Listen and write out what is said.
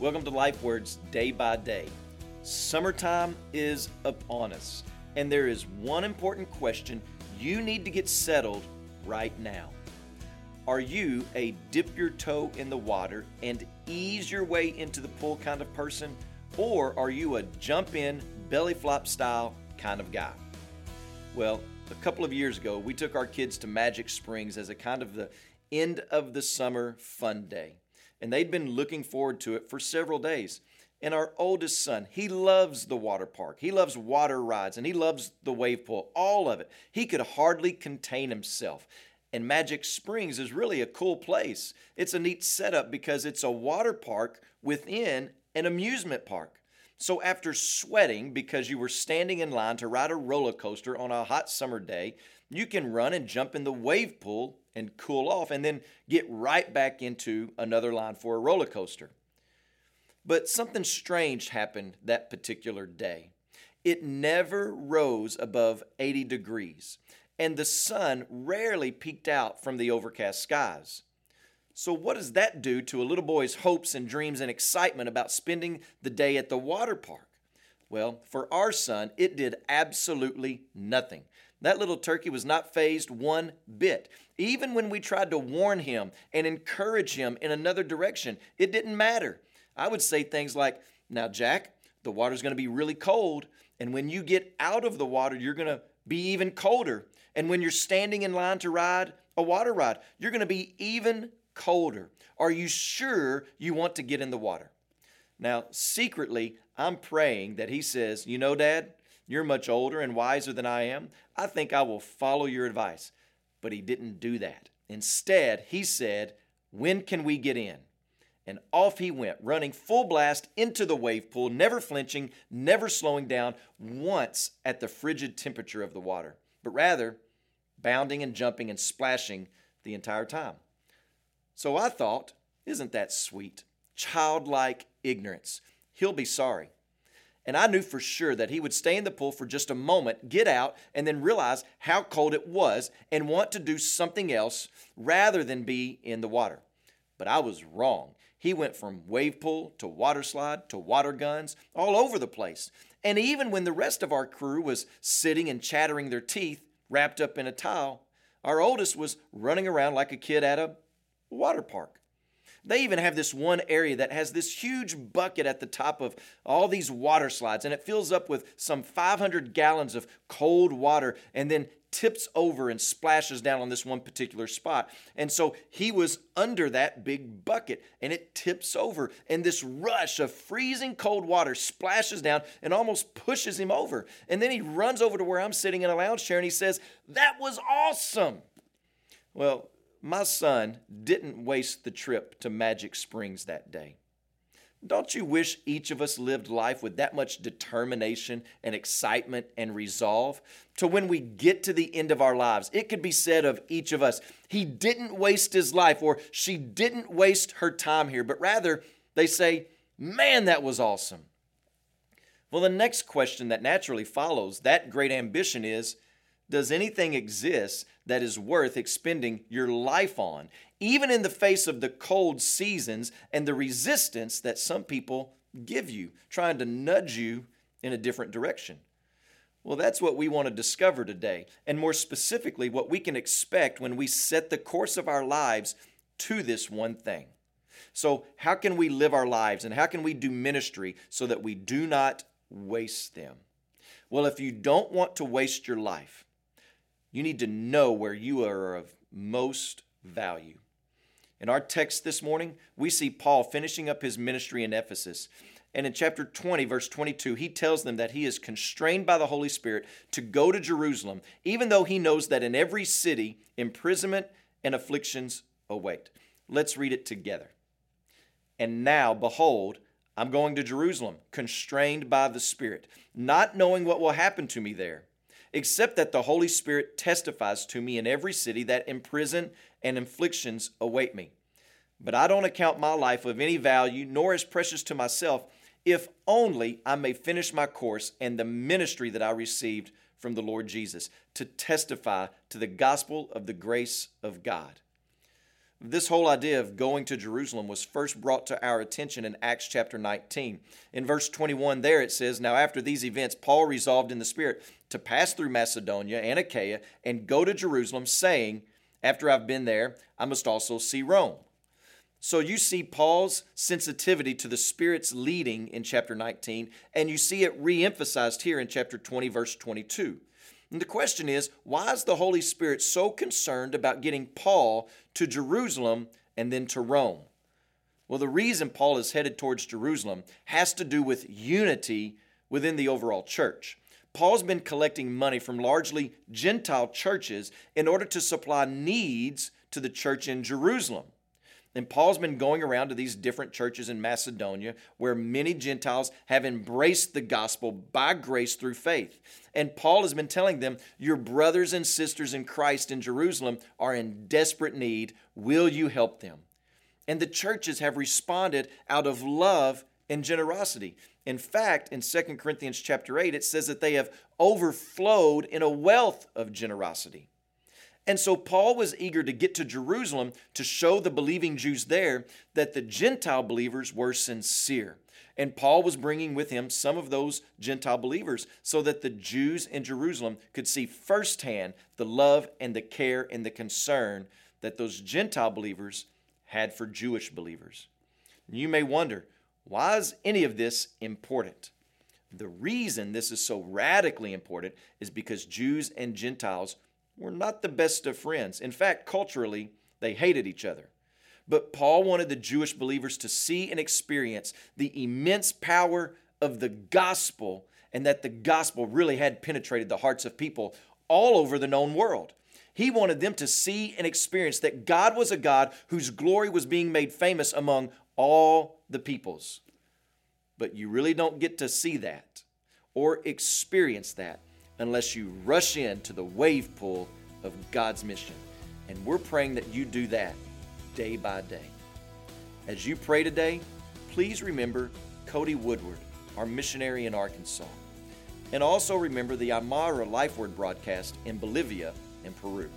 Welcome to Life Words Day by Day. Summertime is upon us, and there is one important question you need to get settled right now. Are you a dip your toe in the water and ease your way into the pool kind of person, or are you a jump in, belly flop style kind of guy? Well, a couple of years ago, we took our kids to Magic Springs as a kind of the end of the summer fun day. And they'd been looking forward to it for several days. And our oldest son, he loves the water park. He loves water rides and he loves the wave pool, all of it. He could hardly contain himself. And Magic Springs is really a cool place. It's a neat setup because it's a water park within an amusement park. So, after sweating because you were standing in line to ride a roller coaster on a hot summer day, you can run and jump in the wave pool and cool off and then get right back into another line for a roller coaster. But something strange happened that particular day. It never rose above 80 degrees, and the sun rarely peeked out from the overcast skies. So, what does that do to a little boy's hopes and dreams and excitement about spending the day at the water park? Well, for our son, it did absolutely nothing. That little turkey was not phased one bit. Even when we tried to warn him and encourage him in another direction, it didn't matter. I would say things like, Now, Jack, the water's going to be really cold. And when you get out of the water, you're going to be even colder. And when you're standing in line to ride a water ride, you're going to be even colder. Are you sure you want to get in the water? Now, secretly, I'm praying that he says, You know, Dad, you're much older and wiser than I am. I think I will follow your advice. But he didn't do that. Instead, he said, When can we get in? And off he went, running full blast into the wave pool, never flinching, never slowing down once at the frigid temperature of the water, but rather bounding and jumping and splashing the entire time. So I thought, isn't that sweet? Childlike ignorance. He'll be sorry. And I knew for sure that he would stay in the pool for just a moment, get out, and then realize how cold it was and want to do something else rather than be in the water. But I was wrong. He went from wave pool to water slide to water guns all over the place. And even when the rest of our crew was sitting and chattering their teeth, wrapped up in a towel, our oldest was running around like a kid at a water park. They even have this one area that has this huge bucket at the top of all these water slides, and it fills up with some 500 gallons of cold water and then tips over and splashes down on this one particular spot. And so he was under that big bucket and it tips over, and this rush of freezing cold water splashes down and almost pushes him over. And then he runs over to where I'm sitting in a lounge chair and he says, That was awesome. Well, my son didn't waste the trip to Magic Springs that day. Don't you wish each of us lived life with that much determination and excitement and resolve? To when we get to the end of our lives, it could be said of each of us, he didn't waste his life or she didn't waste her time here, but rather they say, man, that was awesome. Well, the next question that naturally follows that great ambition is does anything exist that is worth expending your life on, even in the face of the cold seasons and the resistance that some people give you, trying to nudge you in a different direction? Well, that's what we want to discover today, and more specifically, what we can expect when we set the course of our lives to this one thing. So, how can we live our lives and how can we do ministry so that we do not waste them? Well, if you don't want to waste your life, you need to know where you are of most value. In our text this morning, we see Paul finishing up his ministry in Ephesus. And in chapter 20, verse 22, he tells them that he is constrained by the Holy Spirit to go to Jerusalem, even though he knows that in every city, imprisonment and afflictions await. Let's read it together. And now, behold, I'm going to Jerusalem, constrained by the Spirit, not knowing what will happen to me there except that the Holy Spirit testifies to me in every city that imprison and afflictions await me. But I don't account my life of any value, nor as precious to myself, if only I may finish my course and the ministry that I received from the Lord Jesus to testify to the gospel of the grace of God. This whole idea of going to Jerusalem was first brought to our attention in Acts chapter 19. In verse 21, there it says, Now after these events, Paul resolved in the Spirit to pass through Macedonia and Achaia and go to Jerusalem, saying, After I've been there, I must also see Rome. So you see Paul's sensitivity to the Spirit's leading in chapter 19, and you see it re emphasized here in chapter 20, verse 22. And the question is why is the Holy Spirit so concerned about getting Paul to Jerusalem and then to Rome? Well, the reason Paul is headed towards Jerusalem has to do with unity within the overall church. Paul's been collecting money from largely Gentile churches in order to supply needs to the church in Jerusalem. And Paul's been going around to these different churches in Macedonia where many Gentiles have embraced the gospel by grace through faith. And Paul has been telling them, Your brothers and sisters in Christ in Jerusalem are in desperate need. Will you help them? And the churches have responded out of love and generosity. In fact, in 2 Corinthians chapter 8, it says that they have overflowed in a wealth of generosity. And so Paul was eager to get to Jerusalem to show the believing Jews there that the Gentile believers were sincere. And Paul was bringing with him some of those Gentile believers so that the Jews in Jerusalem could see firsthand the love and the care and the concern that those Gentile believers had for Jewish believers. You may wonder, why is any of this important? The reason this is so radically important is because Jews and Gentiles were not the best of friends. In fact, culturally, they hated each other. But Paul wanted the Jewish believers to see and experience the immense power of the gospel and that the gospel really had penetrated the hearts of people all over the known world. He wanted them to see and experience that God was a God whose glory was being made famous among all the peoples. But you really don't get to see that or experience that unless you rush into the wave pool of God's mission. And we're praying that you do that day by day. As you pray today, please remember Cody Woodward, our missionary in Arkansas. And also remember the Aymara Life Word broadcast in Bolivia and Peru.